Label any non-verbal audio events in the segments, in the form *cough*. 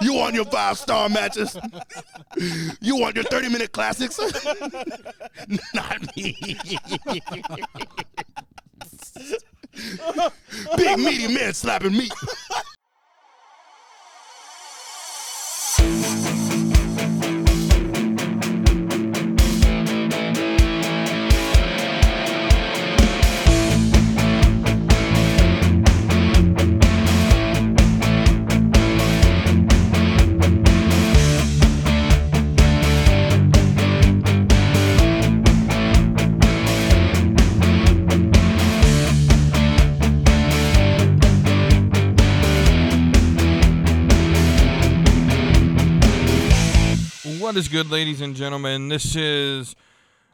You want your five star matches? You want your 30 minute classics? *laughs* Not me. *laughs* Big meaty man slapping meat. What is good, ladies and gentlemen? This is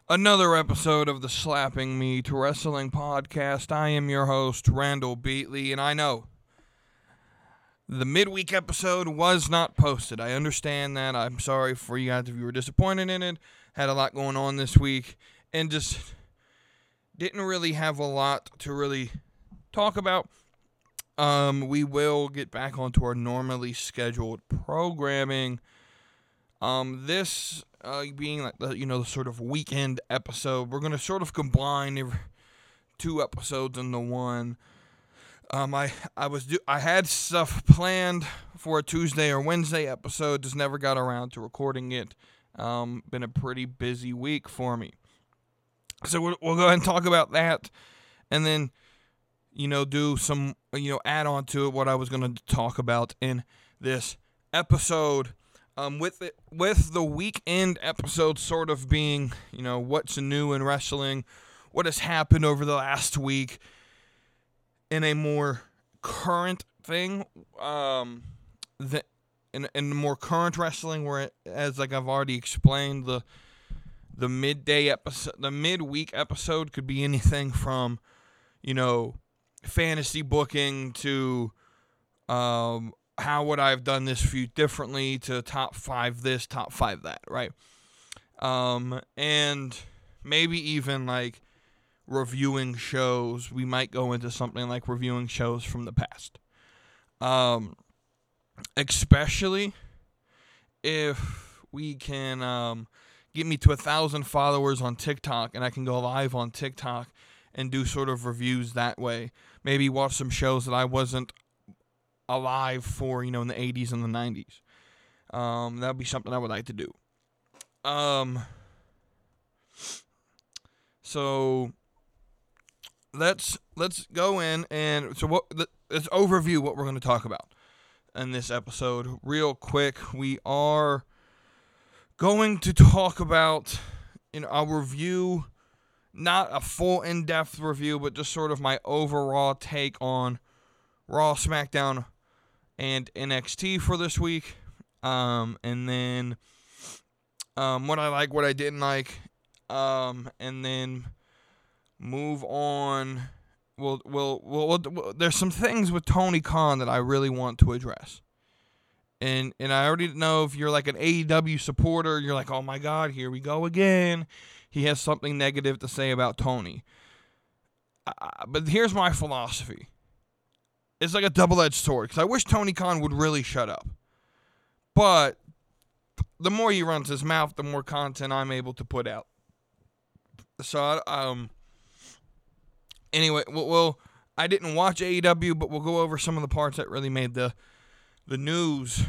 another episode of the Slapping Meat Wrestling Podcast. I am your host, Randall Beatley, and I know the midweek episode was not posted. I understand that. I'm sorry for you guys if you were disappointed in it. Had a lot going on this week, and just didn't really have a lot to really talk about. Um, we will get back onto our normally scheduled programming. Um, this uh, being like the you know the sort of weekend episode, we're gonna sort of combine every, two episodes into one. Um, I I was do I had stuff planned for a Tuesday or Wednesday episode, just never got around to recording it. Um, been a pretty busy week for me, so we'll, we'll go ahead and talk about that, and then you know do some you know add on to it what I was gonna talk about in this episode um, with it with the weekend episode sort of being you know what's new in wrestling what has happened over the last week in a more current thing um that in, in more current wrestling where it, as like I've already explained the the midday episode the midweek episode could be anything from you know fantasy booking to um how would I have done this feud differently to top five this, top five that, right? Um, and maybe even like reviewing shows. We might go into something like reviewing shows from the past. Um, especially if we can um, get me to a thousand followers on TikTok and I can go live on TikTok and do sort of reviews that way. Maybe watch some shows that I wasn't alive for, you know, in the 80s and the 90s. Um, that would be something I would like to do. Um, so let's let's go in and so what let's overview what we're going to talk about in this episode real quick. We are going to talk about in our review not a full in-depth review but just sort of my overall take on Raw, SmackDown, and NXT for this week. Um, and then um, what I like, what I didn't like, um, and then move on. We'll, we'll, we'll, we'll, there's some things with Tony Khan that I really want to address. And, and I already know if you're like an AEW supporter, you're like, oh my God, here we go again. He has something negative to say about Tony. Uh, but here's my philosophy it's like a double edged sword because I wish Tony Khan would really shut up. But the more he runs his mouth, the more content I'm able to put out. So, um, anyway, well, I didn't watch AEW, but we'll go over some of the parts that really made the the news,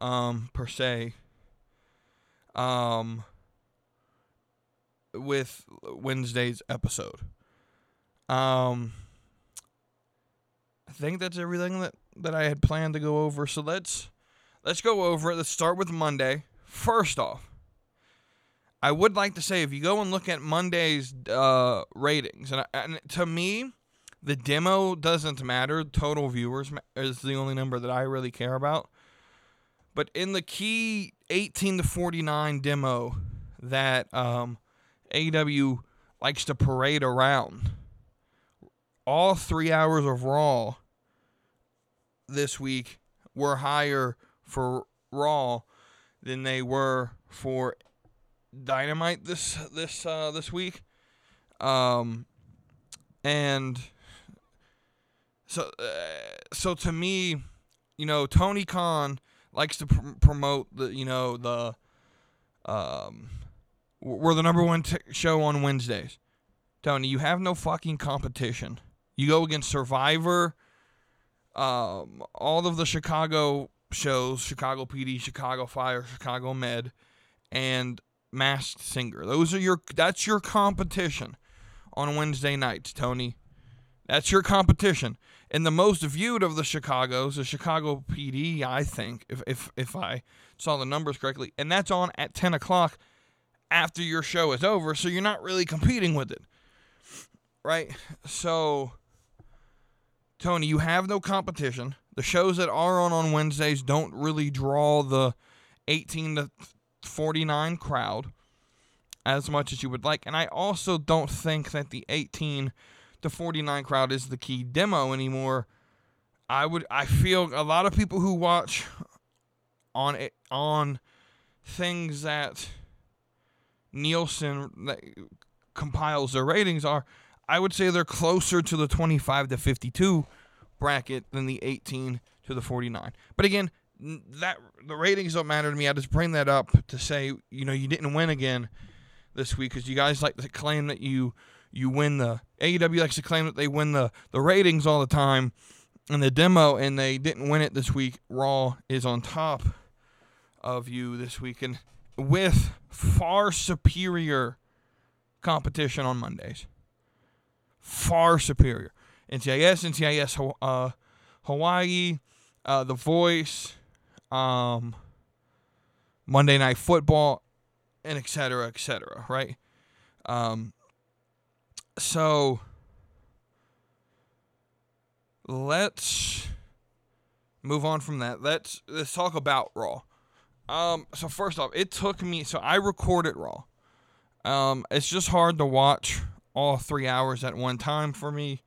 um, per se. Um, with Wednesday's episode. Um I think that's everything that, that I had planned to go over. So let's let's go over it. Let's start with Monday. First off, I would like to say if you go and look at Monday's uh, ratings, and, and to me, the demo doesn't matter. Total viewers is the only number that I really care about. But in the key 18 to 49 demo that um, AEW likes to parade around, all three hours of Raw this week were higher for Raw than they were for Dynamite this this uh, this week. Um, and so uh, so to me, you know, Tony Khan likes to pr- promote the you know the um we're the number one t- show on Wednesdays. Tony, you have no fucking competition. You go against Survivor, um, all of the Chicago shows, Chicago PD, Chicago Fire, Chicago Med, and Masked Singer. Those are your that's your competition on Wednesday nights, Tony. That's your competition. And the most viewed of the Chicago's is Chicago PD, I think, if if if I saw the numbers correctly. And that's on at ten o'clock after your show is over, so you're not really competing with it. Right? So Tony, you have no competition. The shows that are on on Wednesdays don't really draw the 18 to 49 crowd as much as you would like. And I also don't think that the 18 to 49 crowd is the key demo anymore. I would I feel a lot of people who watch on it on things that Nielsen compiles their ratings are I would say they're closer to the 25 to 52 bracket than the 18 to the 49. But again, that the ratings don't matter to me. I just bring that up to say, you know, you didn't win again this week because you guys like to claim that you you win the AEW likes to claim that they win the the ratings all the time in the demo, and they didn't win it this week. Raw is on top of you this week, and with far superior competition on Mondays. Far superior. NCIS, NCIS uh, Hawaii, uh, The Voice, um, Monday Night Football, and et cetera, et cetera, right? Um, so let's move on from that. Let's let's talk about Raw. Um, so first off, it took me so I recorded Raw. Um, it's just hard to watch all three hours at one time for me.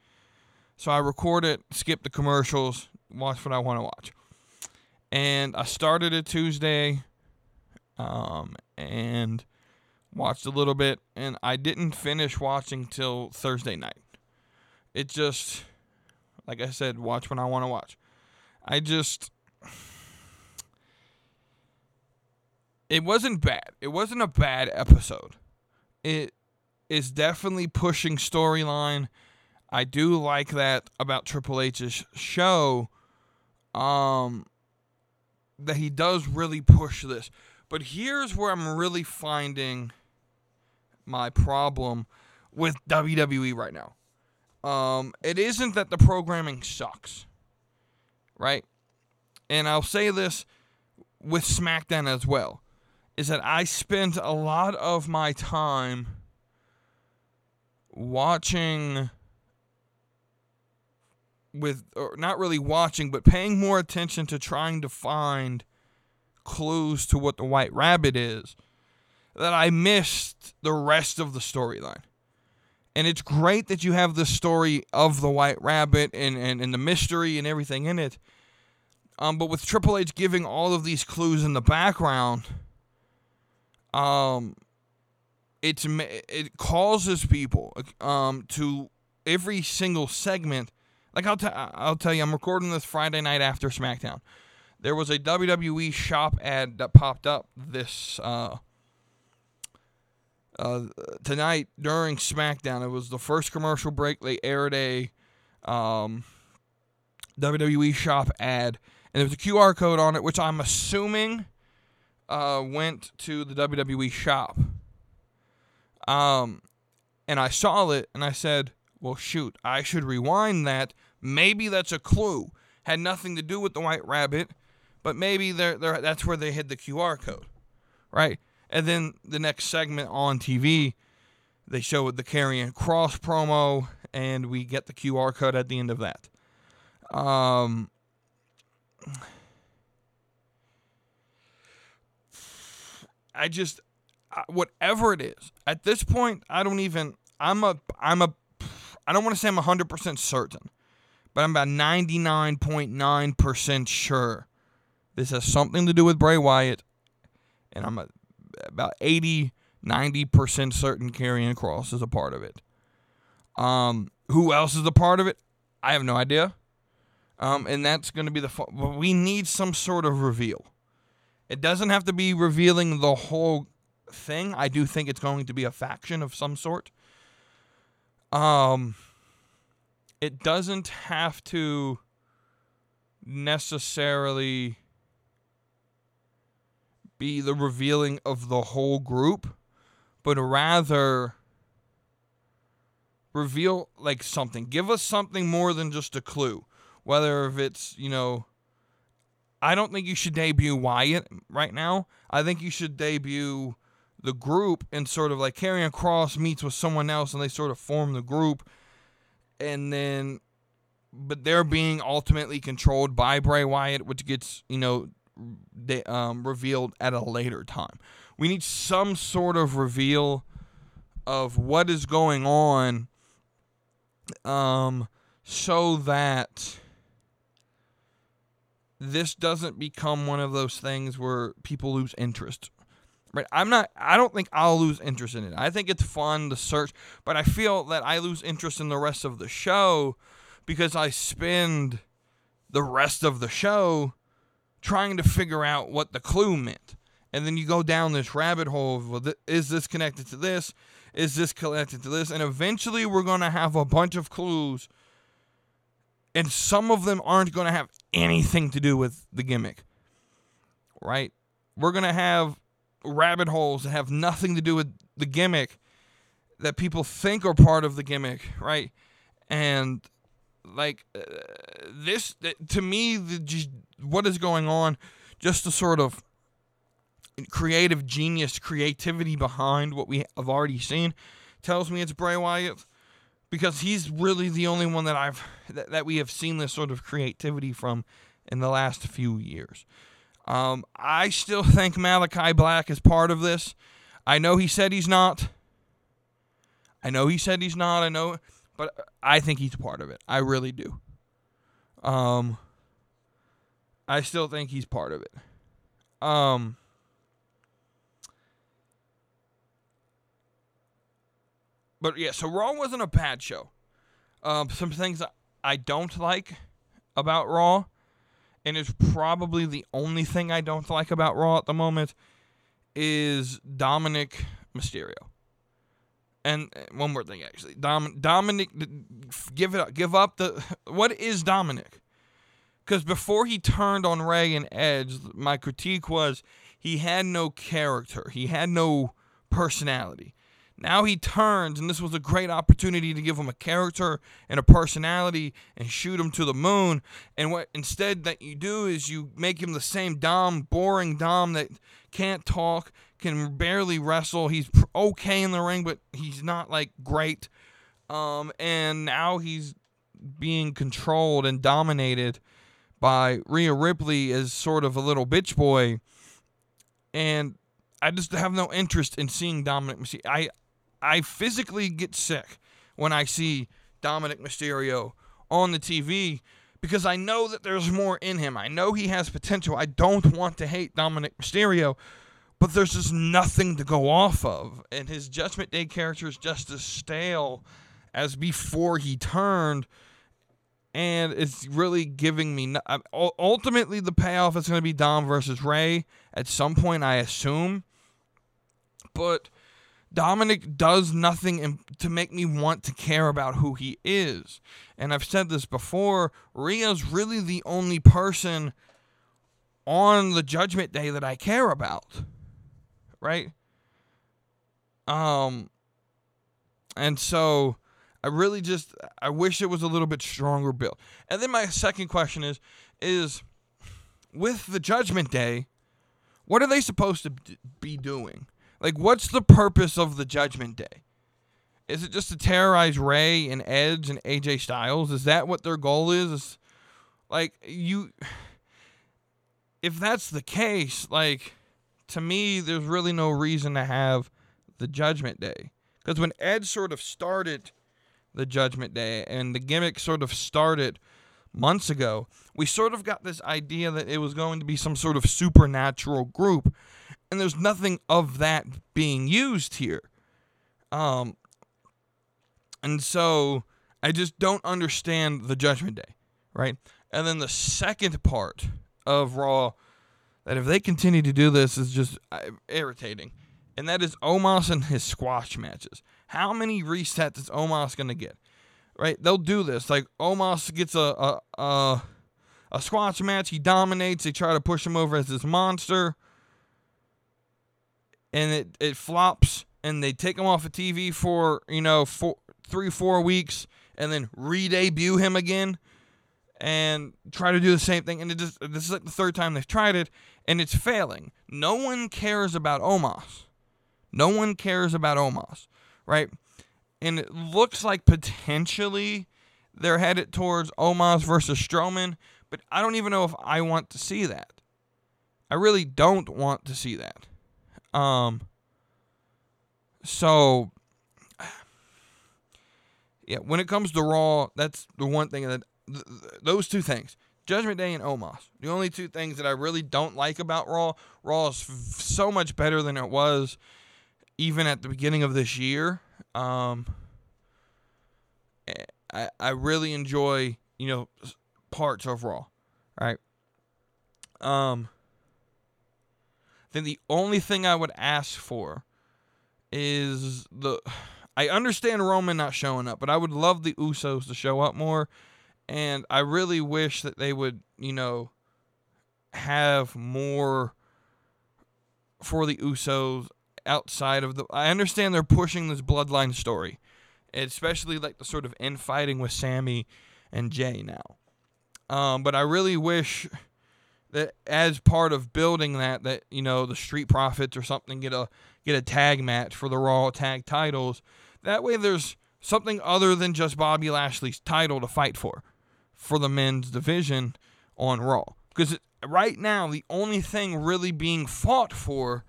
So I record it, skip the commercials, watch what I want to watch. And I started it Tuesday, um, and watched a little bit, and I didn't finish watching till Thursday night. It just, like I said, watch when I want to watch. I just, it wasn't bad. It wasn't a bad episode. It is definitely pushing storyline. I do like that about Triple H's show. Um, that he does really push this. But here's where I'm really finding my problem with WWE right now. Um, it isn't that the programming sucks, right? And I'll say this with SmackDown as well, is that I spent a lot of my time watching with or not really watching but paying more attention to trying to find clues to what the white rabbit is that I missed the rest of the storyline. And it's great that you have the story of the White Rabbit and, and, and the mystery and everything in it. Um, but with Triple H giving all of these clues in the background, um, it's it causes people um to every single segment. Like I'll I'll tell you, I'm recording this Friday night after SmackDown. There was a WWE shop ad that popped up this uh, uh, tonight during SmackDown. It was the first commercial break. They aired a um, WWE shop ad, and there was a QR code on it, which I'm assuming uh, went to the WWE shop. Um, and I saw it, and I said, "Well, shoot, I should rewind that. Maybe that's a clue. Had nothing to do with the White Rabbit, but maybe they're, they're, that's where they hid the QR code, right?" And then the next segment on TV, they show the Karrion Kross promo, and we get the QR code at the end of that. Um, I just, whatever it is, at this point, I don't even. I'm a. I'm a. I don't want to say I'm 100% certain, but I'm about 99.9% sure this has something to do with Bray Wyatt, and I'm a about 80, 90% certain Karrion Kross is a part of it. Um, who else is a part of it? I have no idea. Um, and that's going to be the. Fu- we need some sort of reveal. It doesn't have to be revealing the whole thing. I do think it's going to be a faction of some sort. Um it doesn't have to necessarily be the revealing of the whole group, but rather reveal like something. Give us something more than just a clue. Whether if it's, you know, I don't think you should debut Wyatt right now. I think you should debut the group and sort of like Karrion Kross meets with someone else and they sort of form the group. And then, but they're being ultimately controlled by Bray Wyatt, which gets, you know, they, um, revealed at a later time. We need some sort of reveal of what is going on um, so that this doesn't become one of those things where people lose interest. Right? I'm not I don't think I'll lose interest in it. I think it's fun to search, but I feel that I lose interest in the rest of the show because I spend the rest of the show trying to figure out what the clue meant. And then you go down this rabbit hole of, well, th- is this connected to this? Is this connected to this? And eventually we're going to have a bunch of clues. And some of them aren't going to have anything to do with the gimmick. Right? We're going to have rabbit holes that have nothing to do with the gimmick that people think are part of the gimmick. Right? And like uh, this to me the, just, what is going on just the sort of creative genius creativity behind what we have already seen tells me it's Bray Wyatt because he's really the only one that I've that, that we have seen this sort of creativity from in the last few years. Um, I still *laughs* think Malachi Black is part of this. I know he said he's not. I know he said he's not. I know but I think he's part of it. I really do. Um, I still think he's part of it. Um, but yeah, so Raw wasn't a bad show. Um, some things I don't like about Raw, and it's probably the only thing I don't like about Raw at the moment, is Dominic Mysterio. And uh, one more thing, actually, Dom, Dominic, give it up, give up the. *laughs* What is Dominic? Because before he turned on Rey and Edge, my critique was he had no character, he had no personality. Now he turns, and this was a great opportunity to give him a character and a personality and shoot him to the moon. And what instead that you do is you make him the same Dom, boring Dom that can't talk, can barely wrestle. He's okay in the ring, but he's not like great. Um, and now he's being controlled and dominated by Rhea Ripley as sort of a little bitch boy. And I just have no interest in seeing Dominic Mysterio. I I physically get sick when I see Dominic Mysterio on the TV because I know that there's more in him. I know he has potential. I don't want to hate Dominic Mysterio, but there's just nothing to go off of. And his Judgment Day character is just as stale as before he turned. And it's really giving me. ultimately, the payoff is going to be Dom versus Rey at some point, I assume. But Dominic does nothing to make me want to care about who he is. And I've said this before Rhea's really the only person on the Judgment Day that I care about right? Um, and so I really just I wish it was a little bit stronger built. And then my second question is is with the Judgment Day, what are they supposed to be doing? Like, what's the purpose of the Judgment Day? Is it just to terrorize Rey and Edge and AJ Styles? Is that what their goal is? like you if that's the case, like to me, there's really no reason to have the Judgment Day. Because when Ed sort of started the Judgment Day and the gimmick sort of started months ago, we sort of got this idea that it was going to be some sort of supernatural group. And there's nothing of that being used here. Um, and so I just don't understand the Judgment Day, right? And then the second part of Raw that if they continue to do this is just uh, irritating. And that is Omos and his squash matches. How many resets is Omos to get? Right? They'll do this. Like Omos gets a, a, a, a squash match. He dominates. They try to push him over as this monster. And it, it flops. And they take him off of TV for, you know, four, three, four weeks. And then re debut him again and try to do the same thing. And it just this is like the third time they've tried it, and it's failing. No one cares about Omos. No one cares about Omos, right? And it looks like potentially they're headed towards Omos versus Strowman, but I don't even know if I want to see that. I really don't want to see that. Um. So. *sighs* Yeah, when it comes to Raw, that's the one thing that th- those two things. Judgment Day and Omos. The only two things that I really don't like about Raw. Raw is f- so much better than it was even at the beginning of this year. Um, eh, I I really enjoy you know parts of Raw, right? Um, then the only thing I would ask for is the. I understand Roman not showing up, but I would love the Usos to show up more and I really wish that they would, you know, have more for the Usos outside of the. I understand they're pushing this bloodline story, especially like the sort of infighting with Sammy and Jay now. Um, but I really wish that as part of building that, that you know the Street Profits or something get a get a tag match for the Raw tag titles. That way, there's something other than just Bobby Lashley's title to fight for for the men's division on Raw. Because right now, the only thing really being fought for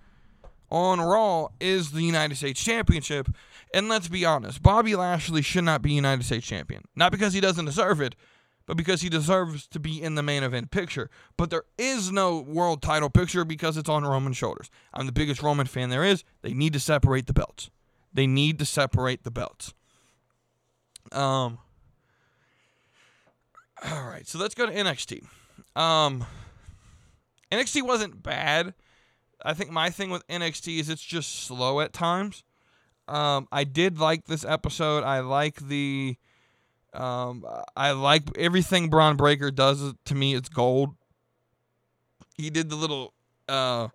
on Raw is the United States Championship. And let's be honest, Bobby Lashley should not be United States Champion. Not because he doesn't deserve it, but because he deserves to be in the main event picture. But there is no world title picture because it's on Roman's shoulders. I'm the biggest Roman fan there is. They need to separate the belts. They need to separate the belts. Um, all right, so let's go to NXT. Um, NXT wasn't bad. I think my thing with NXT is it's just slow at times. Um, I did like this episode. I like the, um, I like everything Bron Breakker does to me. It's gold. He did the little, uh,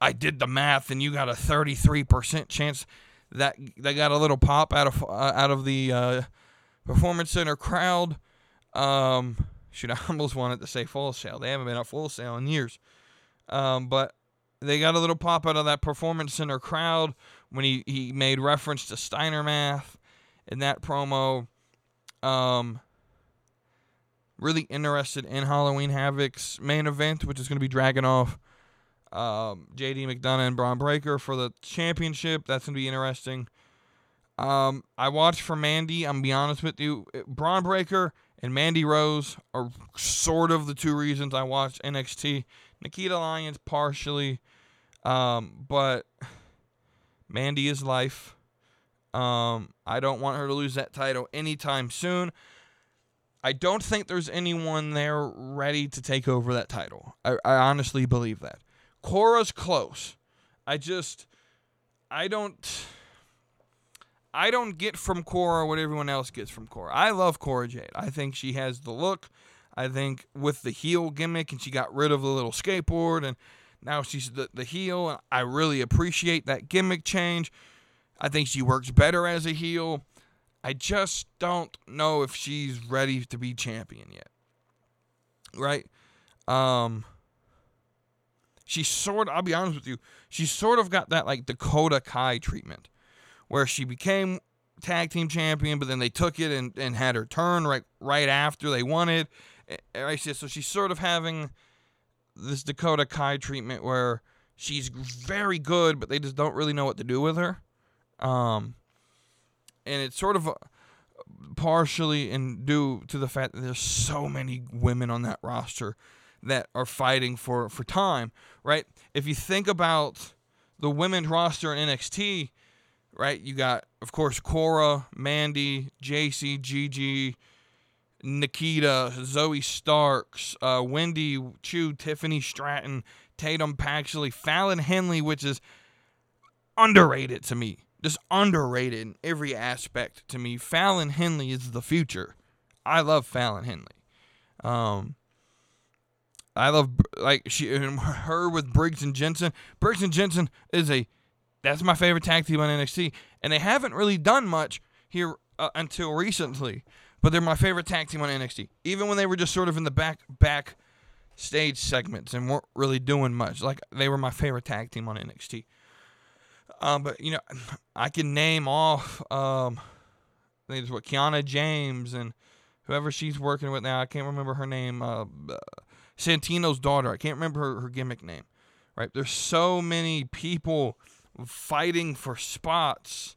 I did the math, and you got a thirty-three percent chance that they got a little pop out of uh, out of the uh, performance center crowd. Um, shoot, *laughs* I almost wanted to say Full Sail. They haven't been at Full Sail in years. Um, but they got a little pop out of that performance center crowd when he, he made reference to Steiner math in that promo. Um, really interested in Halloween Havoc's main event, which is going to be Dragunov um, JD McDonagh and Bron Breakker for the championship. That's going to be interesting. Um, I watched for Mandy. I'm be honest with you. Bron Breakker and Mandy Rose are sort of the two reasons I watch NXT. Nikita Lyons partially, um, but Mandy is life. Um, I don't want her to lose that title anytime soon. I don't think there's anyone there ready to take over that title. I, I honestly believe that. Cora's close. I just, I don't. I don't get from Cora what everyone else gets from Cora. I love Cora Jade. I think she has the look. I think with the heel gimmick, and she got rid of the little skateboard, and now she's the, the heel. And I really appreciate that gimmick change. I think she works better as a heel. I just don't know if she's ready to be champion yet. Right? Um, she's sort I'll be honest with you, she's sort of got that like Dakota Kai treatment where she became tag team champion, but then they took it and, and had her turn right right after they won it. So she's sort of having this Dakota Kai treatment where she's very good, but they just don't really know what to do with her. Um, and it's sort of partially in due to the fact that there's so many women on that roster that are fighting for for time, right? If you think about the women's roster in NXT, right? You got, of course, Cora, Mandy, JC, Gigi, Nikita, Zoe Starks, uh, Wendy Choo, Tiffany Stratton, Tatum Paxley, Fallon Henley, which is underrated to me. Just underrated in every aspect to me. Fallon Henley is the future. I love Fallon Henley. Um, I love like she *laughs* and her with Briggs and Jensen. Briggs and Jensen is a that's my favorite tag team on NXT, and they haven't really done much here uh, until recently. But they're my favorite tag team on NXT, even when they were just sort of in the back back stage segments and weren't really doing much. Like they were my favorite tag team on NXT. Um, but you know, I can name off um, I think it's what Kiana James and whoever she's working with now. I can't remember her name. Uh, Santino's daughter. I can't remember her, her gimmick name. Right? There's so many people fighting for spots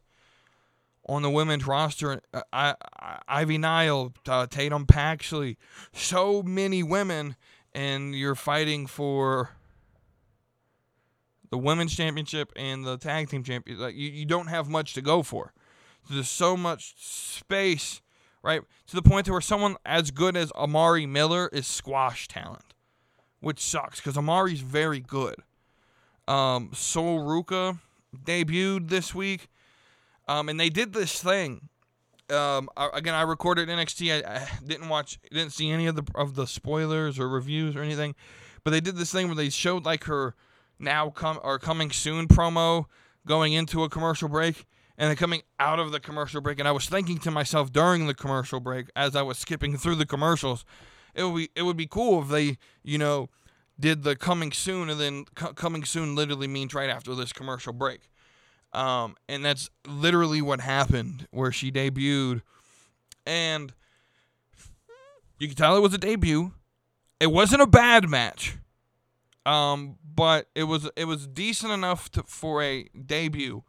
on the women's roster. Uh, I, I, Ivy Nile, uh, Tatum Paxley, so many women, and you're fighting for the women's championship and the tag team championship. Like you, you don't have much to go for. There's so much space, right? To the point to where someone as good as Amari Miller is squash talent, which sucks because Amari's very good. Um, Sol Ruca debuted this week, um, and they did this thing. Um, I, again, I recorded NXT. I, I didn't watch, didn't see any of the of the spoilers or reviews or anything, but they did this thing where they showed like her now come or coming soon promo going into a commercial break and then coming out of the commercial break. And I was thinking to myself during the commercial break as I was skipping through the commercials it would be it would be cool if they you know did the coming soon and then co- coming soon literally means right after this commercial break. Um, and that's literally what happened where she debuted. And you can tell it was a debut. It wasn't a bad match um, but it was it was decent enough to, for a debut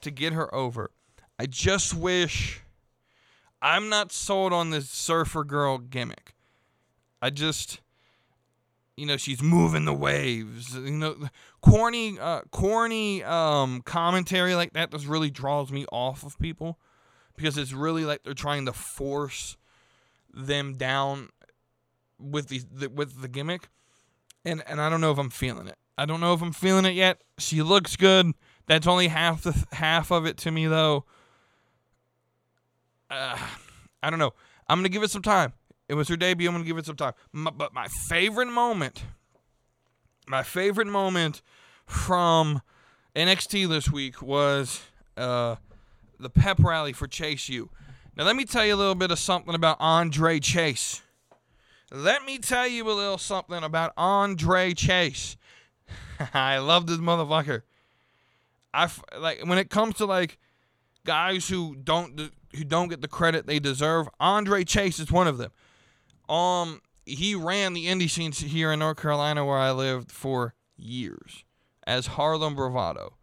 to get her over. I just wish I'm not sold on this surfer girl gimmick. I just you know she's moving the waves you know corny uh, corny um, commentary like that just really draws me off of people because it's really like they're trying to force them down with the with the gimmick and and I don't know if I'm feeling it. I don't know if I'm feeling it yet. She looks good. That's only half the half of it to me though. Uh, I don't know. I'm gonna give it some time. It was her debut. I'm gonna give it some time. My, but my favorite moment, my favorite moment from NXT this week was uh, the pep rally for Chase U. Now let me tell you a little bit of something about Andre Chase. Let me tell you a little something about Andre Chase. *laughs* I love this motherfucker. I like when it comes to like guys who don't who don't get the credit they deserve. Andre Chase is one of them. Um, he ran the indie scene here in North Carolina where I lived for years as Harlem Bravado.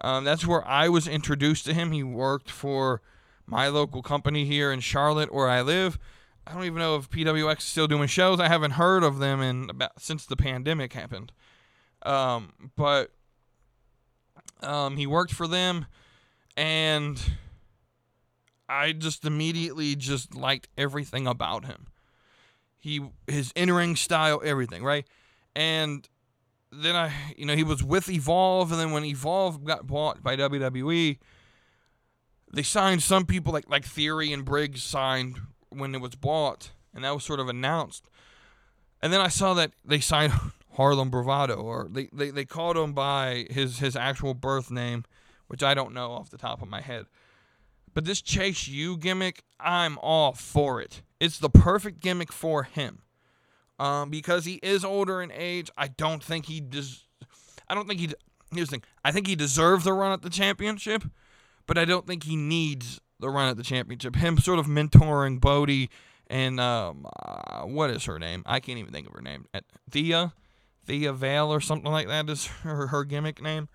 Um, that's where I was introduced to him. He worked for my local company here in Charlotte where I live. I don't even know if PWX is still doing shows. I haven't heard of them in about since the pandemic happened. Um, but um, he worked for them, and I just immediately just liked everything about him. He his in-ring style, everything, right? And then I, you know, he was with Evolve, and then when Evolve got bought by WWE, they signed some people like like Theory and Briggs signed when it was bought, and that was sort of announced. And then I saw that they signed *laughs* Harlem Bravado, or they, they, they called him by his, his actual birth name, which I don't know off the top of my head. But this Chase U gimmick, I'm all for it. It's the perfect gimmick for him. Um, because he is older in age, I don't think he does. I don't think he. Here's the thing. I think he deserves a run at the championship, but I don't think he needs the run at the championship. Him sort of mentoring Bodie and um, uh, what is her name? I can't even think of her name. Thea, Thea Vale or something like that is her, her gimmick name,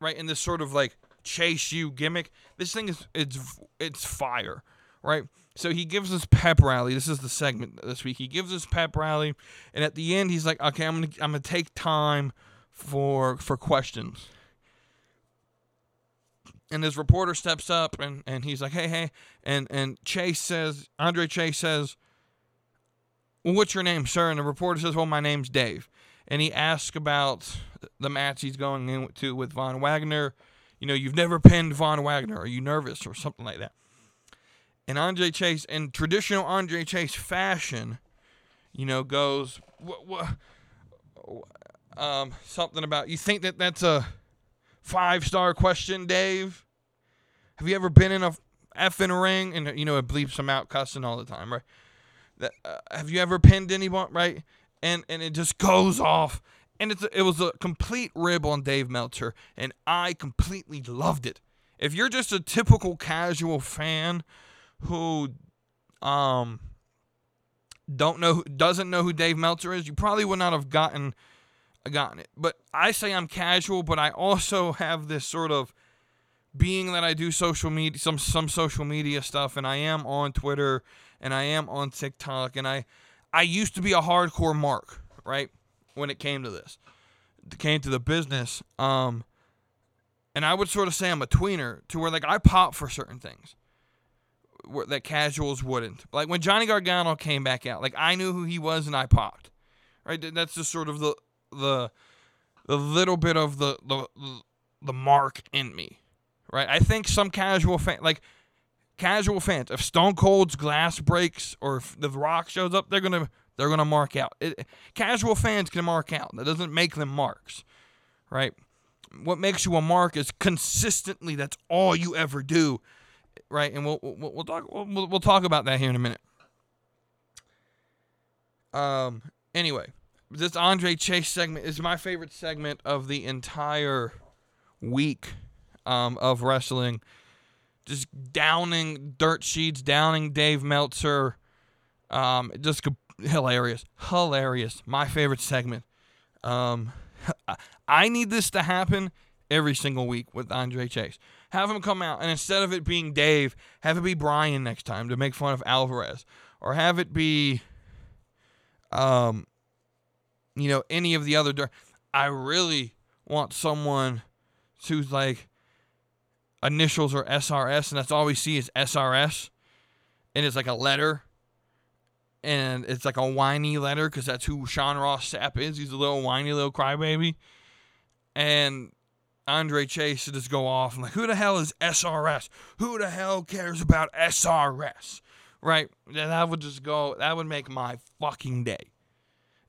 right? In this sort of like Chase U gimmick, this thing is it's it's fire, right? So he gives us pep rally. This is the segment this week. He gives us pep rally, and at the end he's like, "Okay, I'm gonna I'm gonna take time for for questions." And his reporter steps up and, and he's like, hey, hey. And, and Chase says, Andre Chase says, well, what's your name, sir? And the reporter says, well, my name's Dave. and he asks about the match he's going into with Von Wagner. You know, you've never pinned Von Wagner. Are you nervous or something like that? And Andre Chase, in traditional Andre Chase fashion, you know, goes what, what, um, something about you think that that's a five star question, Dave? Have you ever been in a effing ring? And you know, it bleeps him out cussing all the time, right? That uh, have you ever pinned anyone, right? And and it just goes off, and it's a, it was a complete rib on Dave Meltzer, and I completely loved it. If you're just a typical casual fan who um don't know doesn't know who Dave Meltzer is, you probably would not have gotten gotten it. But I say I'm casual, but I also have this sort of being that I do social media some some social media stuff and I am on Twitter and I am on TikTok and I I used to be a hardcore mark, right? When it came to this. It came to the business. Um and I would sort of say I'm a tweener to where like I pop for certain things that casuals wouldn't. Like when Johnny Gargano came back out, like I knew who he was and I popped. Right? That's just sort of the the the little bit of the the the mark in me. Right? I think some casual fan like casual fans, if Stone Cold's glass breaks or if The Rock shows up, they're gonna they're gonna mark out. It, casual fans can mark out. That doesn't make them marks, right? What makes you a mark is consistently. That's all you ever do right? And we'll we'll, we'll talk we'll, we'll talk about that here in a minute. Um. Anyway, this Andre Chase segment is my favorite segment of the entire week um, of wrestling. Just downing dirt sheets, downing Dave Meltzer. Um, just hilarious, hilarious. My favorite segment. Um, *laughs* I need this to happen every single week with Andre Chase. Have him come out, and instead of it being Dave, have it be Brian next time to make fun of Alvarez, or have it be, um, you know, any of the other. I really want someone who's like initials are SRS, and that's all we see is SRS, and it's like a letter, and it's like a whiny letter because that's who Sean Ross Sapp is. He's a little whiny little crybaby, and Andre Chase just go off and like, who the hell is SRS? Who the hell cares about SRS? Right? That would just go. That would make my fucking day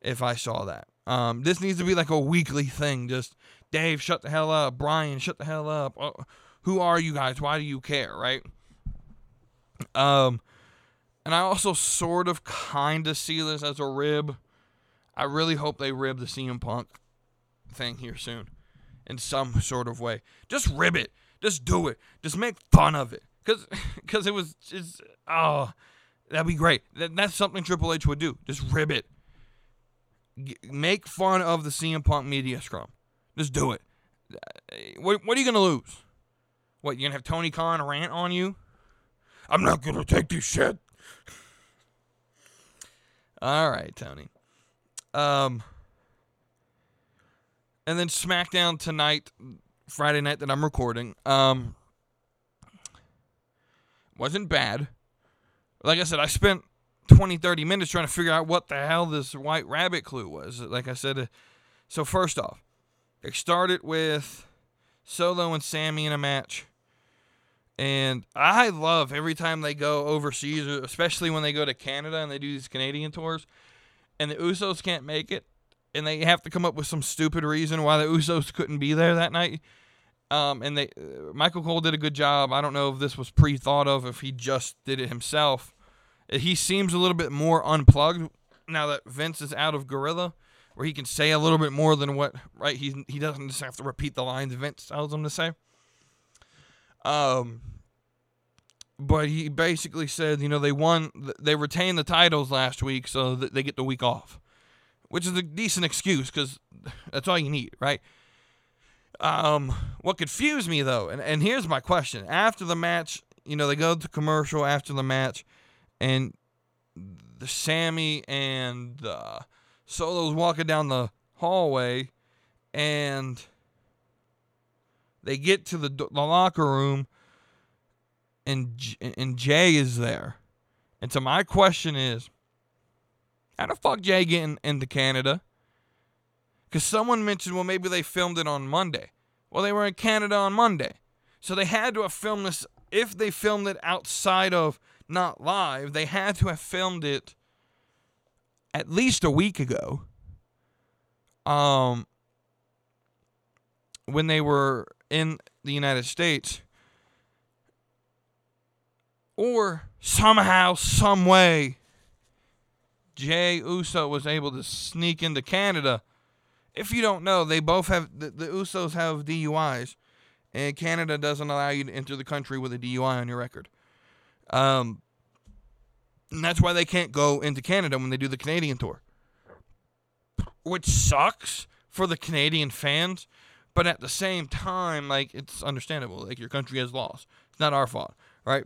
if I saw that. Um, this needs to be like a weekly thing. Just Dave, shut the hell up. Brian, shut the hell up. Uh, who are you guys? Why do you care? Right? Um, and I also sort of kind of see this as a rib. I really hope they rib the CM Punk thing here soon in some sort of way. Just rib it. Just do it. Just make fun of it. Cause, *laughs* cause it was just oh, that'd be great. That, that's something Triple H would do. Just rib it. G- make fun of the CM Punk media scrum. Just do it. What, what are you gonna lose? What you gonna have Tony Khan rant on you? I'm not gonna take this shit. All right, Tony. Um. And then SmackDown tonight, Friday night that I'm recording, um, wasn't bad. Like I said, I spent 20, 30 minutes trying to figure out what the hell this white rabbit clue was. Like I said, uh, so first off, it started with Solo and Sammy in a match. And I love every time they go overseas, especially when they go to Canada and they do these Canadian tours, and the Usos can't make it and they have to come up with some stupid reason why the Usos couldn't be there that night. Um, and they uh, Michael Cole did a good job. I don't know if this was pre-thought of, if he just did it himself. He seems a little bit more unplugged now that Vince is out of Gorilla, where he can say a little bit more than what right. He he doesn't just have to repeat the lines Vince tells him to say. Um, but he basically said, you know, they won, they retained the titles last week, so they get the week off which is a decent excuse because that's all you need, right? Um, what confused me though, and, and here's my question: after the match, you know, they go to commercial after the match, and the Sammy and uh, Solo's walking down the hallway, and they get to the, the locker room, and and Jay is there, and so my question is, how the fuck Jay getting into Canada? Because someone mentioned, well, maybe they filmed it on Monday. Well, they were in Canada on Monday. So they had to have filmed this. If they filmed it outside of not live, they had to have filmed it at least a week ago. Um, when they were in the United States, or somehow, some way, Jay Uso was able to sneak into Canada. If you don't know, they both have the, the Usos have DUIs, and Canada doesn't allow you to enter the country with a DUI on your record. Um, and that's why they can't go into Canada when they do the Canadian tour, which sucks for the Canadian fans. But at the same time, like it's understandable. Like your country has lost. It's not our fault, right?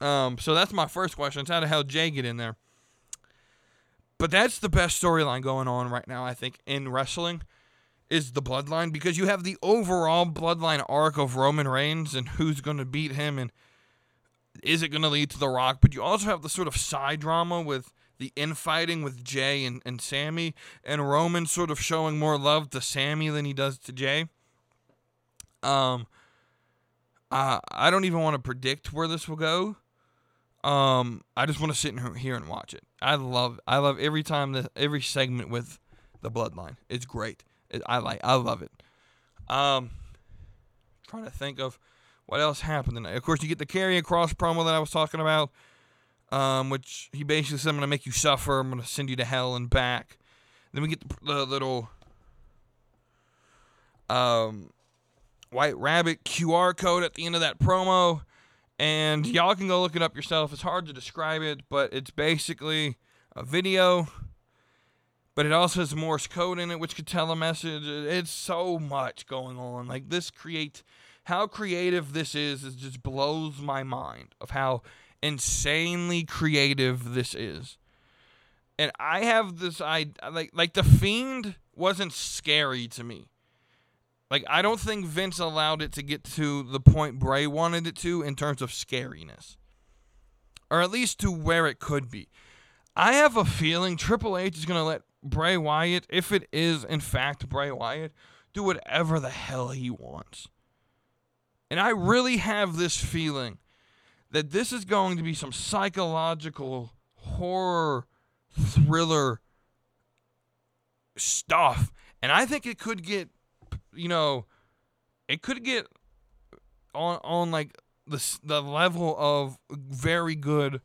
Um, so that's my first question. It's how the hell Jay get in there? But that's the best storyline going on right now, I think, in wrestling is the bloodline because you have the overall bloodline arc of Roman Reigns and who's going to beat him and is it going to lead to The Rock? But you also have the sort of side drama with the infighting with Jay and, and Sami and Roman sort of showing more love to Sami than he does to Jay. Um, uh, I don't even want to predict where this will go. Um, I just want to sit in here and watch it. I love, I love every time that every segment with the Bloodline. It's great. It, I like, I love it. Um, trying to think of what else happened tonight. Of course, you get the Karrion Kross promo that I was talking about, um, which he basically said, "I'm gonna make you suffer. I'm gonna send you to hell and back." Then we get the, the little um, White Rabbit QR code at the end of that promo. And y'all can go look it up yourself. It's hard to describe it, but it's basically a video, but it also has Morse code in it, which could tell a message. It's so much going on. Like this create how creative this is, it just blows my mind of how insanely creative this is. And I have this I like like the fiend wasn't scary to me. Like I don't think Vince allowed it to get to the point Bray wanted it to in terms of scariness. Or at least to where it could be. I have a feeling Triple H is going to let Bray Wyatt, if it is in fact Bray Wyatt, do whatever the hell he wants. And I really have this feeling that this is going to be some psychological horror thriller stuff. And I think it could get you know, it could get on on like the the level of very good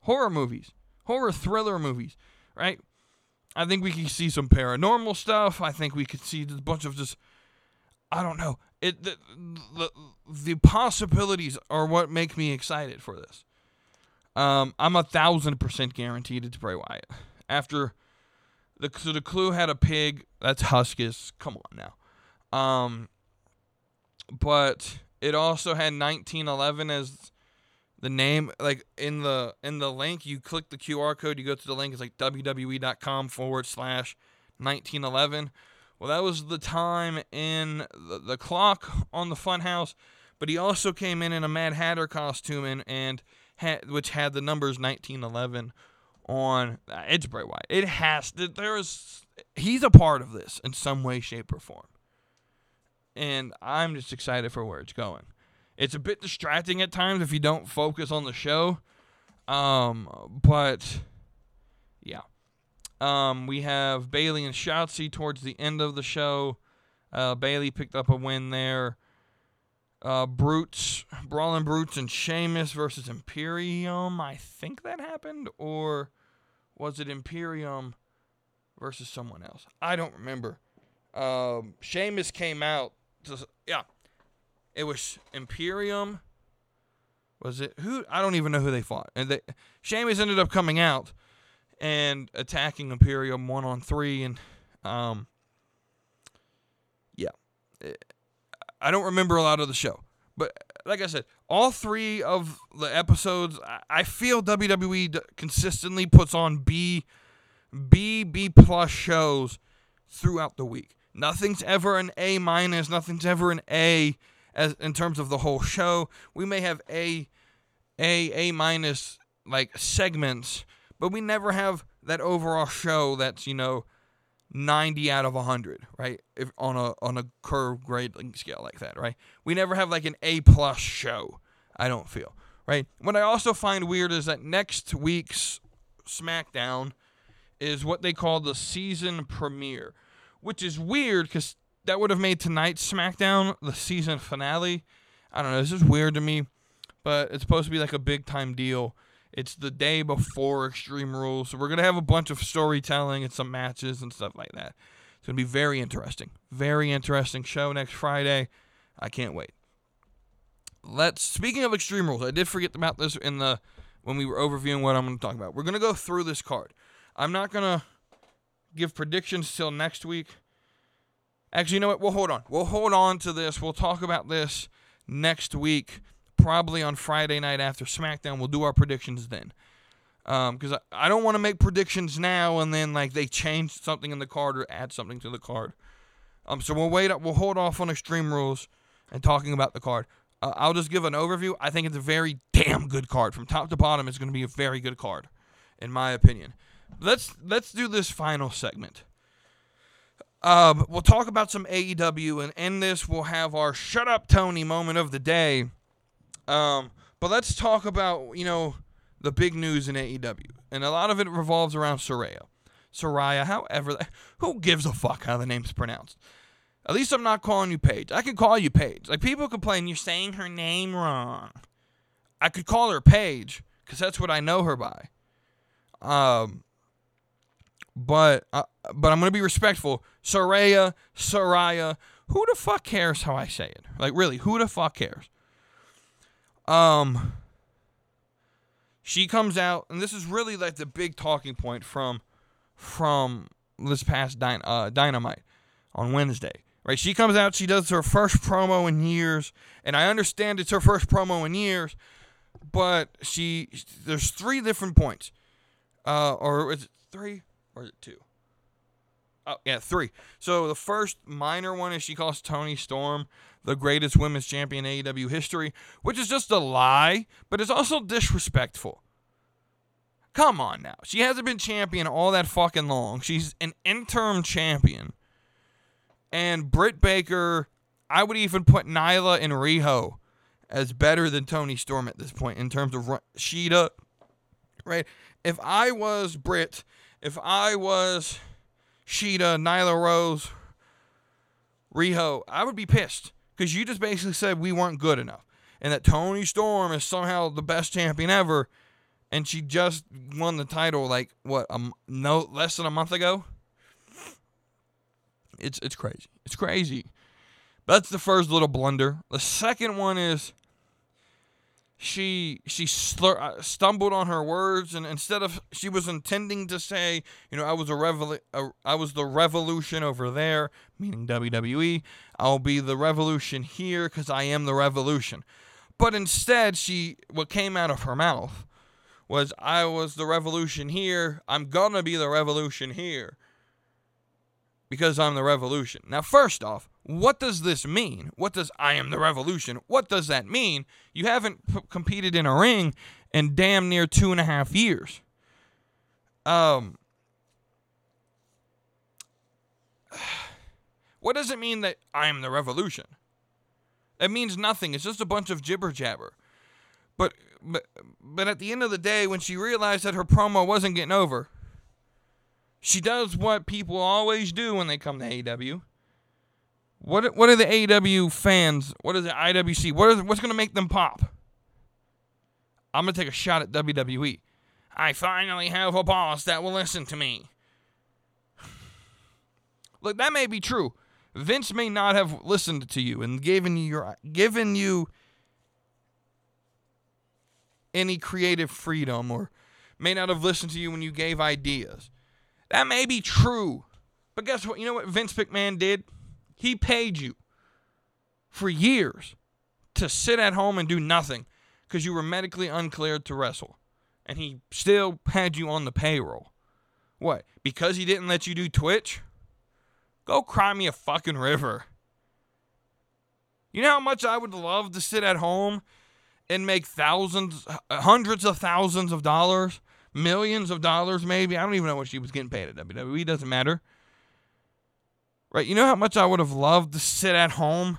horror movies, horror thriller movies, right? I think we could see some paranormal stuff. I think we could see a bunch of just I don't know. It the, the the possibilities are what make me excited for this. Um, I'm a thousand percent guaranteed it's Bray Wyatt. After the so the clue had a pig. That's Huskus. Come on now. Um, but it also had 1911 as the name. Like in the in the link, you click the QR code, you go to the link. It's like wwe.com forward slash 1911. Well, that was the time in the, the clock on the Funhouse, but he also came in in a Mad Hatter costume and and which had the numbers 1911 on. Uh, it's Bray Wyatt. It has. There is. He's a part of this in some way, shape, or form and I'm just excited for where it's going. It's a bit distracting at times if you don't focus on the show, um, but yeah. Um, we have Bayley and Shotzi towards the end of the show. Uh, Bayley picked up a win there. Uh, Brutes, Brawling Brutes and Sheamus versus Imperium. I think that happened, or was it Imperium versus someone else? I don't remember. Um, Sheamus came out yeah, it was Imperium. Was it who? I don't even know who they fought. And they, Sheamus ended up coming out and attacking Imperium one on three, and um, yeah, I don't remember a lot of the show, but like I said, all three of the episodes, I feel WWE consistently puts on B, B, B plus shows throughout the week. Nothing's ever an A minus. Nothing's ever an A as in terms of the whole show. We may have A, A, A minus like segments, but we never have that overall show that's you know 90 out of 100, right? If on a on a curve grading scale like that, right? We never have like an A plus show. I don't feel right. What I also find weird is that next week's SmackDown is what they call the season premiere, which is weird because that would have made tonight's SmackDown the season finale. I don't know. This is weird to me, but it's supposed to be like a big time deal. It's the day before Extreme Rules, so we're gonna have a bunch of storytelling and some matches and stuff like that. It's gonna be very interesting, very interesting show next Friday. I can't wait. Let's. Speaking of Extreme Rules, I did forget about this in the when we were overviewing what I'm gonna talk about. We're gonna go through this card. I'm not gonna give predictions till next week. Actually, you know what? We'll hold on. We'll hold on to this. We'll talk about this next week, probably on Friday night after SmackDown. We'll do our predictions then. Because um, I, I don't want to make predictions now and then like they change something in the card or add something to the card. Um, so we'll wait. We'll hold off on Extreme Rules and talking about the card. Uh, I'll just give an overview. I think it's a very damn good card from top to bottom. It's going to be a very good card, in my opinion. Let's let's do this final segment. Um, we'll talk about some AEW, and in this, we'll have our "Shut Up, Tony" moment of the day. Um, but let's talk about you know the big news in AEW, and a lot of it revolves around Saraya. Saraya, however, *laughs* who gives a fuck how the name's pronounced? At least I'm not calling you Paige. I can call you Paige. Like people complain you're saying her name wrong. I could call her Paige because that's what I know her by. Um, but uh, but I'm gonna be respectful. Saraya, Saraya. Who the fuck cares how I say it? Like really, who the fuck cares? Um. She comes out, and this is really like the big talking point from from this past dyn- uh, Dynamite on Wednesday. Right? She comes out, she does her first promo in years, and I understand it's her first promo in years, but she there's three different points, uh, or is it three? or is it two? Oh, yeah, three. So the first minor one is she calls Toni Storm the greatest women's champion in AEW history, which is just a lie, but it's also disrespectful. Come on now. She hasn't been champion all that fucking long. She's an interim champion. And Britt Baker, I would even put Nyla and Riho as better than Toni Storm at this point in terms of run- Shida. Right? If I was Britt if I was Shida, Nyla Rose, Riho, I would be pissed because you just basically said we weren't good enough and that Toni Storm is somehow the best champion ever, and she just won the title like what um no less than a month ago. It's it's crazy. It's crazy. That's the first little blunder. The second one is she she slur, uh, stumbled on her words and instead of she was intending to say you know I was a revol I was the revolution over there meaning WWE I'll be the revolution here cuz I am the revolution. But instead she what came out of her mouth was I was the revolution here I'm to be the revolution here because I'm the revolution. Now, first off, what does this mean? What does I am the revolution? What does that mean? You haven't p- competed in a ring in damn near two and a half years. Um, *sighs* what does it mean that I am the revolution? It means nothing. It's just a bunch of jibber jabber. But but but at the end of the day, when she realized that her promo wasn't getting over, she does what people always do when they come to AEW. What what are the AEW fans? What is the IWC? What is what's going to make them pop? I'm going to take a shot at WWE. I finally have a boss that will listen to me. *sighs* Look, that may be true. Vince may not have listened to you and given you your given you any creative freedom or may not have listened to you when you gave ideas. That may be true. But guess what? You know what Vince McMahon did? He paid you for years to sit at home and do nothing because you were medically uncleared to wrestle. And he still had you on the payroll. What? Because he didn't let you do Twitch? Go cry me a fucking river. You know how much I would love to sit at home and make thousands, uh, hundreds of thousands of dollars millions of dollars, maybe. I don't even know what she was getting paid at WWE. Doesn't matter. Right? You know how much I would have loved to sit at home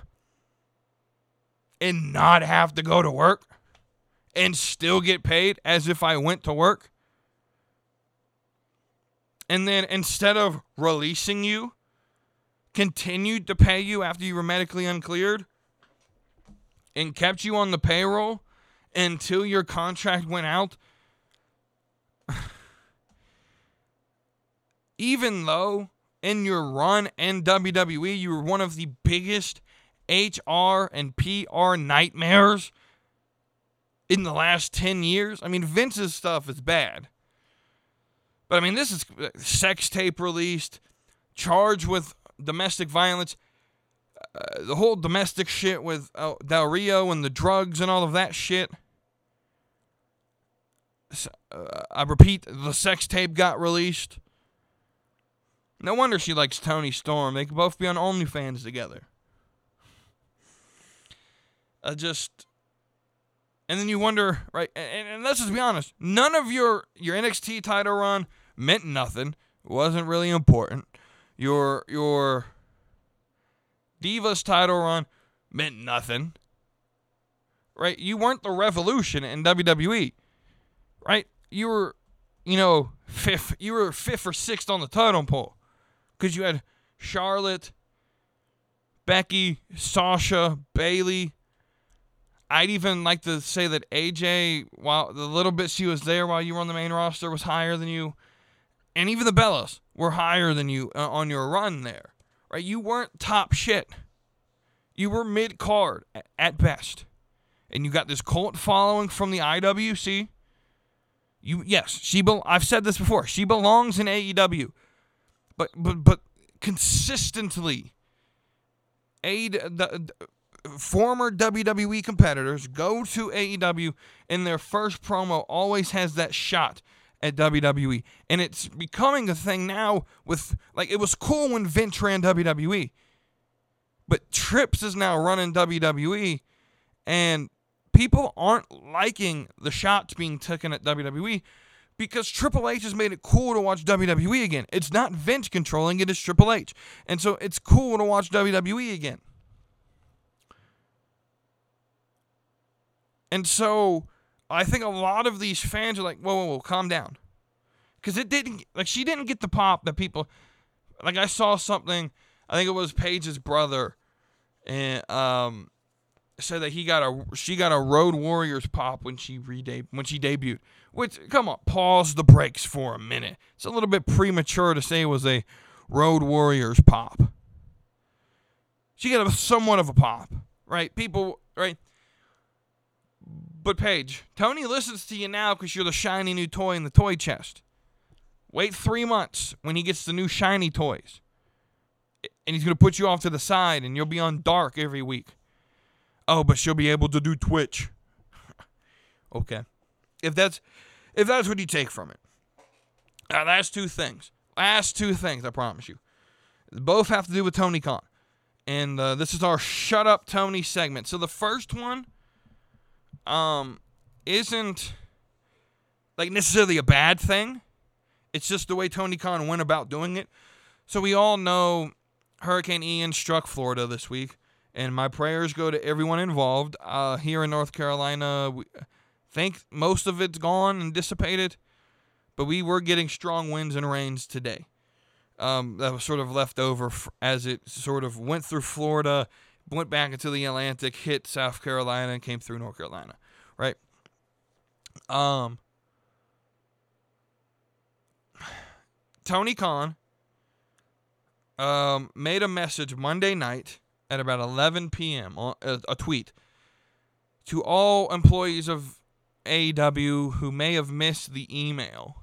and not have to go to work and still get paid as if I went to work? And then instead of releasing you, continued to pay you after you were medically uncleared and kept you on the payroll until your contract went out. Even though in your run in WWE you were one of the biggest HR and PR nightmares in the last 10 years. I mean, Vince's stuff is bad. But I mean, this is sex tape released, charged with domestic violence, uh, the whole domestic shit with uh, Del Rio and the drugs and all of that shit. Uh, I repeat, the sex tape got released. No wonder she likes Toni Storm. They could both be on OnlyFans together. I just and then you wonder, right? And, and, let's just be honest. None of your your NXT title run meant nothing. It wasn't really important. Your your Divas title run meant nothing. Right? You weren't the revolution in WWE. Right? You were, you know, fifth. You were fifth or sixth on the title pole because you had Charlotte, Becky, Sasha, Bayley. I'd even like to say that AJ, while the little bit she was there while you were on the main roster, was higher than you, and even the Bellas were higher than you uh, on your run there. Right? You weren't top shit. You were mid card at best, and you got this cult following from the IWC. You yes, she. Be, I've said this before. She belongs in AEW, but but but consistently. A the, former WWE competitors go to AEW and their first promo always has that shot at WWE. And it's becoming a thing now with like it was cool when Vince ran WWE. But Trips is now running WWE and people aren't liking the shots being taken at WWE because Triple H has made it cool to watch WWE again. It's not Vince controlling it, it's Triple H. And so it's cool to watch WWE again. And so I think a lot of these fans are like, whoa, whoa, whoa, calm down. Because it didn't, like, she didn't get the pop that people, like, I saw something, I think it was Paige's brother, and, um, said that he got a, she got a Road Warriors pop when she redeb- when she debuted. Which, come on, pause the brakes for a minute. It's a little bit premature to say it was a Road Warriors pop. She got a somewhat of a pop, right? People, right? But Paige, Tony listens to you now because you're the shiny new toy in the toy chest. Wait three months when he gets the new shiny toys. And he's going to put you off to the side and you'll be on dark every week. Oh, but she'll be able to do Twitch. *laughs* okay. If that's if that's what you take from it. Now, last two things. Last two things, I promise you. Both have to do with Tony Khan. And uh, this is our Shut Up Tony segment. So the first one um, isn't like necessarily a bad thing. It's just the way Tony Khan went about doing it. So we all know Hurricane Ian struck Florida this week, and my prayers go to everyone involved. Uh, here in North Carolina, we think most of it's gone and dissipated, but we were getting strong winds and rains today. Um, that was sort of left over as it sort of went through Florida went back into the Atlantic, hit South Carolina, and came through North Carolina, right? Um, Tony Khan um, made a message Monday night at about 11 p.m. a, uh, a tweet to all employees of AW who may have missed the email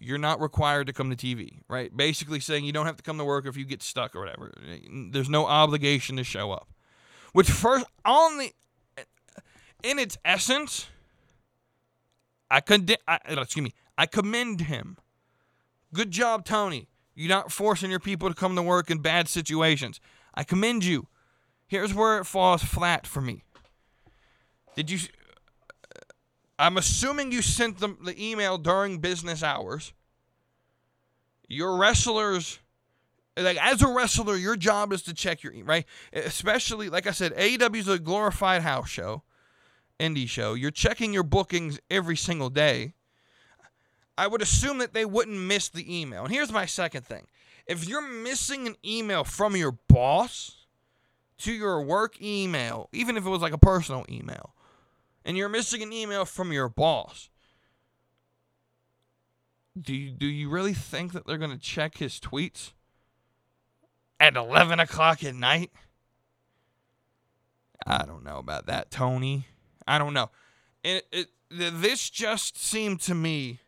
you're not required to come to TV, right? Basically saying you don't have to come to work if you get stuck or whatever. There's no obligation to show up. Which first on the in its essence, I could I, uh, excuse me, I commend him. Good job, Tony. You're not forcing your people to come to work in bad situations. I commend you. Here's where it falls flat for me. Did you I'm assuming you sent them the email during business hours. Your wrestlers, Like as a wrestler, your job is to check your right. Especially like I said, AEW is a glorified house show, indie show. You're checking your bookings every single day. I would assume that they wouldn't miss the email. And here's my second thing: if you're missing an email from your boss to your work email, even if it was like a personal email, and you're missing an email from your boss, do you, do you really think that they're going to check his tweets at 11 o'clock at night? I don't know about that, Tony. I don't know. It, it, this just seemed to me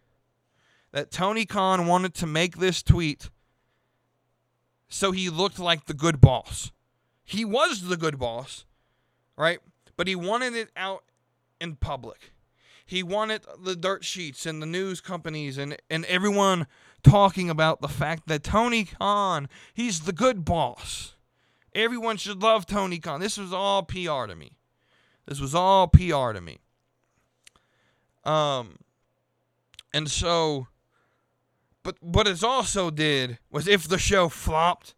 that Tony Khan wanted to make this tweet so he looked like the good boss. He was the good boss, right? But he wanted it out in public. He wanted the dirt sheets and the news companies and, and everyone talking about the fact that Tony Khan, he's the good boss. Everyone should love Tony Khan. This was all PR to me. This was all PR to me. Um and so but what it also did was if the show flopped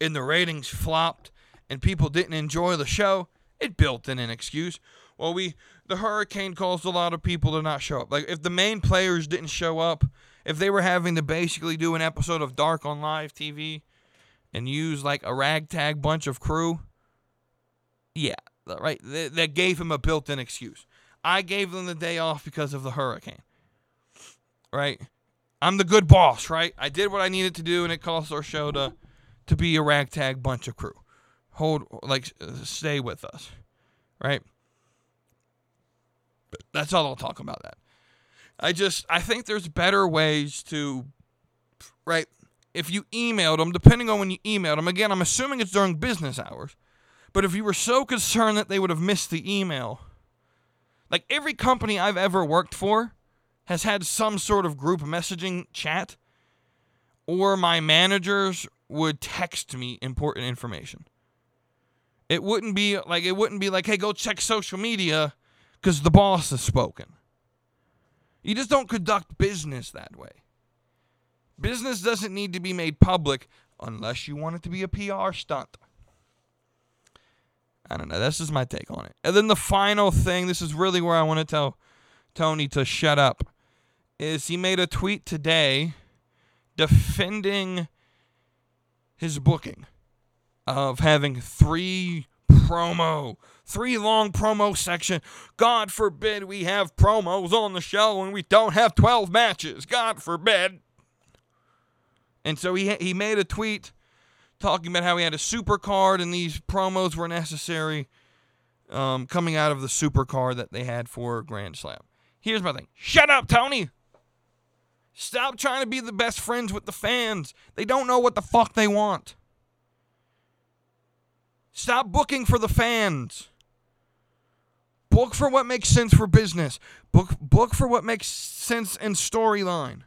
and the ratings flopped and people didn't enjoy the show, it built in an excuse. Well, we the hurricane caused a lot of people to not show up. Like if the main players didn't show up, if they were having to basically do an episode of Dark on live TV and use like a ragtag bunch of crew, yeah, right, that gave him a built-in excuse. I gave them the day off because of the hurricane. Right? I'm the good boss, right? I did what I needed to do and it caused our show to to be a ragtag bunch of crew. Hold like uh, stay with us. Right? That's all I'll talk about that. I just I think there's better ways to right if you emailed them depending on when you emailed them again I'm assuming it's during business hours but if you were so concerned that they would have missed the email like every company I've ever worked for has had some sort of group messaging chat or my managers would text me important information it wouldn't be like it wouldn't be like hey go check social media because the boss has spoken. You just don't conduct business that way. Business doesn't need to be made public unless you want it to be a PR stunt. I don't know. This is my take on it. And then the final thing, this is really where I want to tell Tony to shut up, is he made a tweet today defending his booking of having three promo three long promo section. God forbid we have promos on the show and we don't have 12 matches. God forbid. And so he he made a tweet talking about how he had a super card and these promos were necessary um, coming out of the super card that they had for Grand Slam. Here's my thing. Shut up, Tony. Stop trying to be the best friends with the fans. They don't know what the fuck they want. Stop booking for the fans. Book for what makes sense for business. Book book for what makes sense in storyline.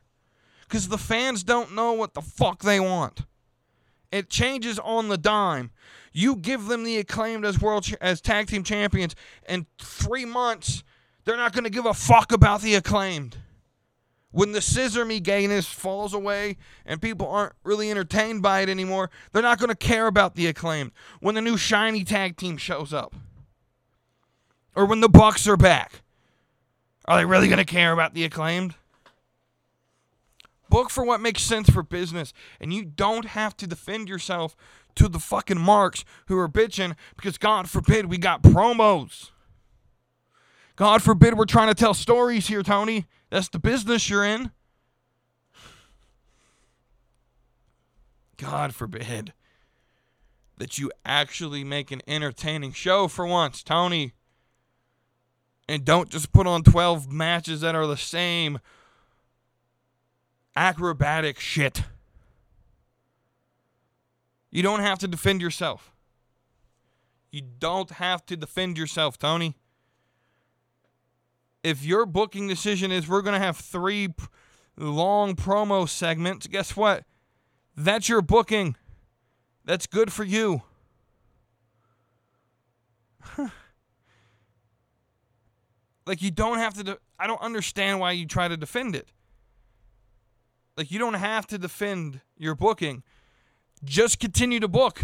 Cuz the fans don't know what the fuck they want. It changes on the dime. You give them the acclaimed as world as tag team champions in 3 months, they're not going to give a fuck about the acclaimed. When the scissor me gayness falls away and people aren't really entertained by it anymore, they're not going to care about the acclaimed. When the new shiny tag team shows up, or when the Bucks are back. Are they really going to care about the acclaimed? Book for what makes sense for business, and you don't have to defend yourself to the fucking marks who are bitching because God forbid we got promos. God forbid we're trying to tell stories here, Tony. That's the business you're in. God forbid that you actually make an entertaining show for once, Tony and don't just put on 12 matches that are the same acrobatic shit. You don't have to defend yourself. You don't have to defend yourself, Tony. If your booking decision is we're going to have three p- long promo segments, guess what? That's your booking. That's good for you. *laughs* Like you don't have to. De- I don't understand why you try to defend it. Like you don't have to defend your booking. Just continue to book.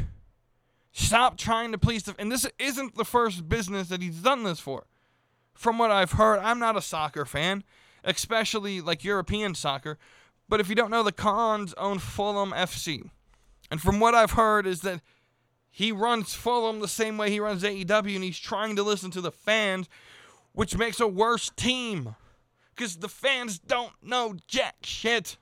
Stop trying to please the. And this isn't the first business that he's done this for. From what I've heard, I'm not a soccer fan, especially like European soccer. But if you don't know, the Khans own Fulham FC. And from what I've heard, is that he runs Fulham the same way he runs AEW, and he's trying to listen to the fans, which makes a worse team. Because the fans don't know jack shit.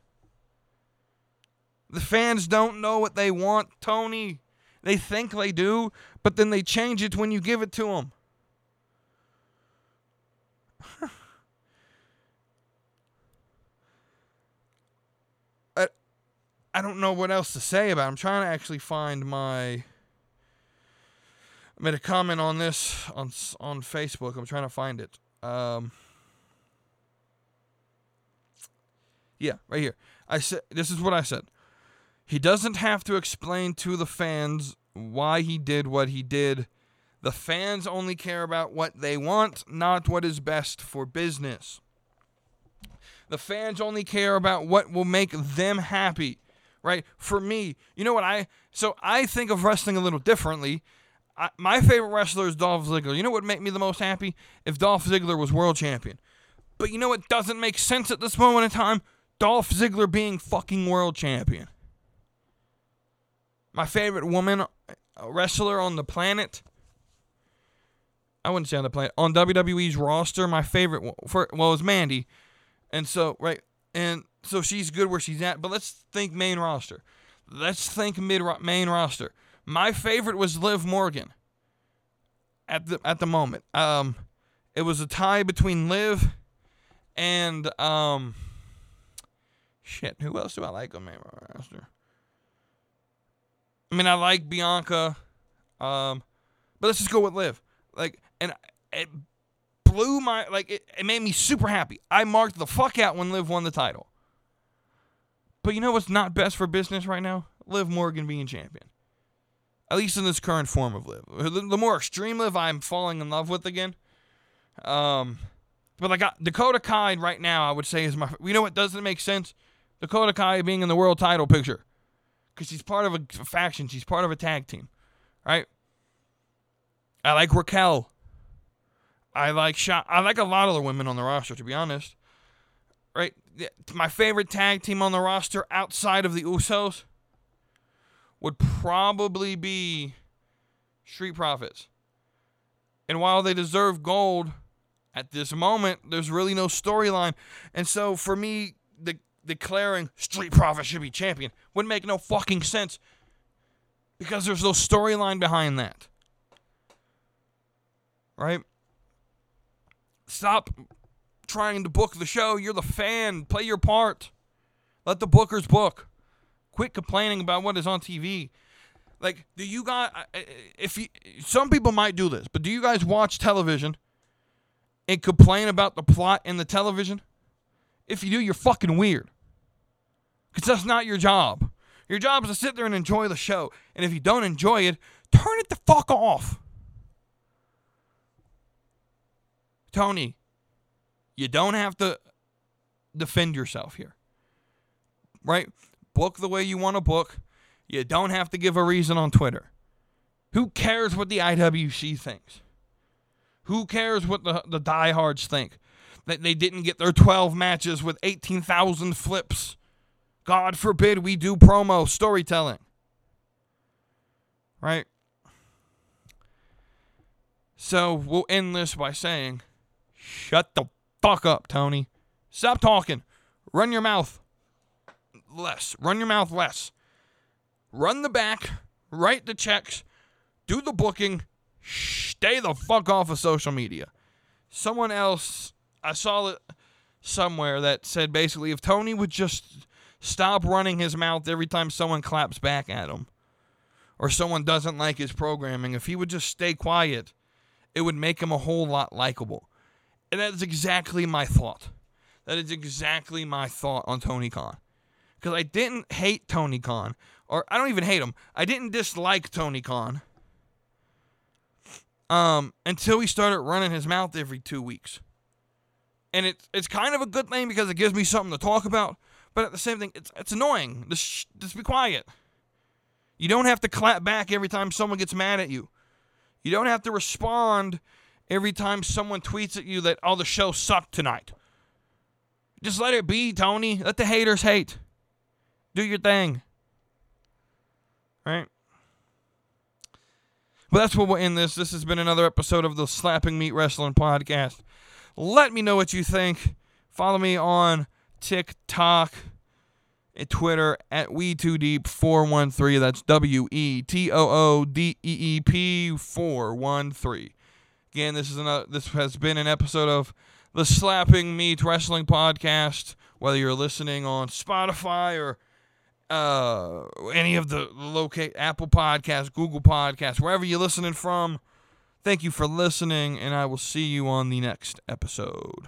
The fans don't know what they want, Tony. They think they do, but then they change it when you give it to them. *laughs* I, I don't know what else to say about it. I'm trying to actually find my. I made a comment on this on on Facebook. I'm trying to find it. Um, yeah, right here. I said this is what I said. He doesn't have to explain to the fans why he did what he did. The fans only care about what they want, not what is best for business. The fans only care about what will make them happy, right? For me, you know what I so I think of wrestling a little differently. I, my favorite wrestler is Dolph Ziggler. You know what would make me the most happy if Dolph Ziggler was world champion. But you know what doesn't make sense at this moment in time? Dolph Ziggler being fucking world champion. My favorite woman uh, wrestler on the planet. I wouldn't say on the planet on WWE's roster. My favorite for well was Mandy, and so right and so she's good where she's at. But let's think main roster. Let's think mid main roster. My favorite was Liv Morgan. At the at the moment, um, it was a tie between Liv and um. Shit, who else do I like on main roster? I mean, I like Bianca, um, but let's just go with Liv. Like, and it blew my like it, it made me super happy. I marked the fuck out when Liv won the title. But you know what's not best for business right now? Liv Morgan being champion. At least in this current form of Liv. The, the more extreme Liv I'm falling in love with again. Um, but like Dakota Kai right now, I would say is my. You know what doesn't make sense? Dakota Kai being in the world title picture because she's part of a faction. She's part of a tag team, right? I like Raquel. I like Sha- I like a lot of the women on the roster, to be honest. Right, my favorite tag team on the roster outside of the Usos would probably be Street Profits. And while they deserve gold at this moment, there's really no storyline. And so for me, the declaring Street Profits should be champion would make no fucking sense because there's no storyline behind that. Right? Stop trying to book the show. You're the fan. Play your part. Let the bookers book. Quit complaining about what is on TV. Like, do you guys? If you, some people might do this, but do you guys watch television and complain about the plot in the television? If you do, you're fucking weird. Because that's not your job. Your job is to sit there and enjoy the show. And if you don't enjoy it, turn it the fuck off. Tony, you don't have to defend yourself here. Right? Book the way you want to book. You don't have to give a reason on Twitter. Who cares what the IWC thinks? Who cares what the, the diehards think? That they didn't get their 12 matches with 18,000 flips. God forbid we do promo storytelling. Right? So we'll end this by saying, shut the fuck up, Tony. Stop talking. Run your mouth less. Run your mouth less. Run the back. Write the checks. Do the booking. Stay the fuck off of social media. Someone else, I saw it somewhere that said basically if Tony would just stop running his mouth every time someone claps back at him or someone doesn't like his programming, if he would just stay quiet, it would make him a whole lot likable. And that is exactly my thought. That is exactly my thought on Tony Khan. Because I didn't hate Tony Khan, or I don't even hate him. I didn't dislike Tony Khan um, until he started running his mouth every two weeks. And it's it's kind of a good thing because it gives me something to talk about. But at the same thing, it's it's annoying. Just just be quiet. You don't have to clap back every time someone gets mad at you. You don't have to respond every time someone tweets at you that, oh, the show sucked tonight. Just let it be, Tony. Let the haters hate. Do your thing. Right? But that's what we'll end this. This has been another episode of the Slapping Meat Wrestling Podcast. Let me know what you think. Follow me on TikTok and Twitter at We2Deep413. That's W E T O O D E E P 413. Again, this is another, this has been an episode of the Slapping Meat Wrestling Podcast. Whether you're listening on Spotify or uh, any of the locate Apple Podcasts, Google Podcasts, wherever you're listening from. Thank you for listening, and I will see you on the next episode.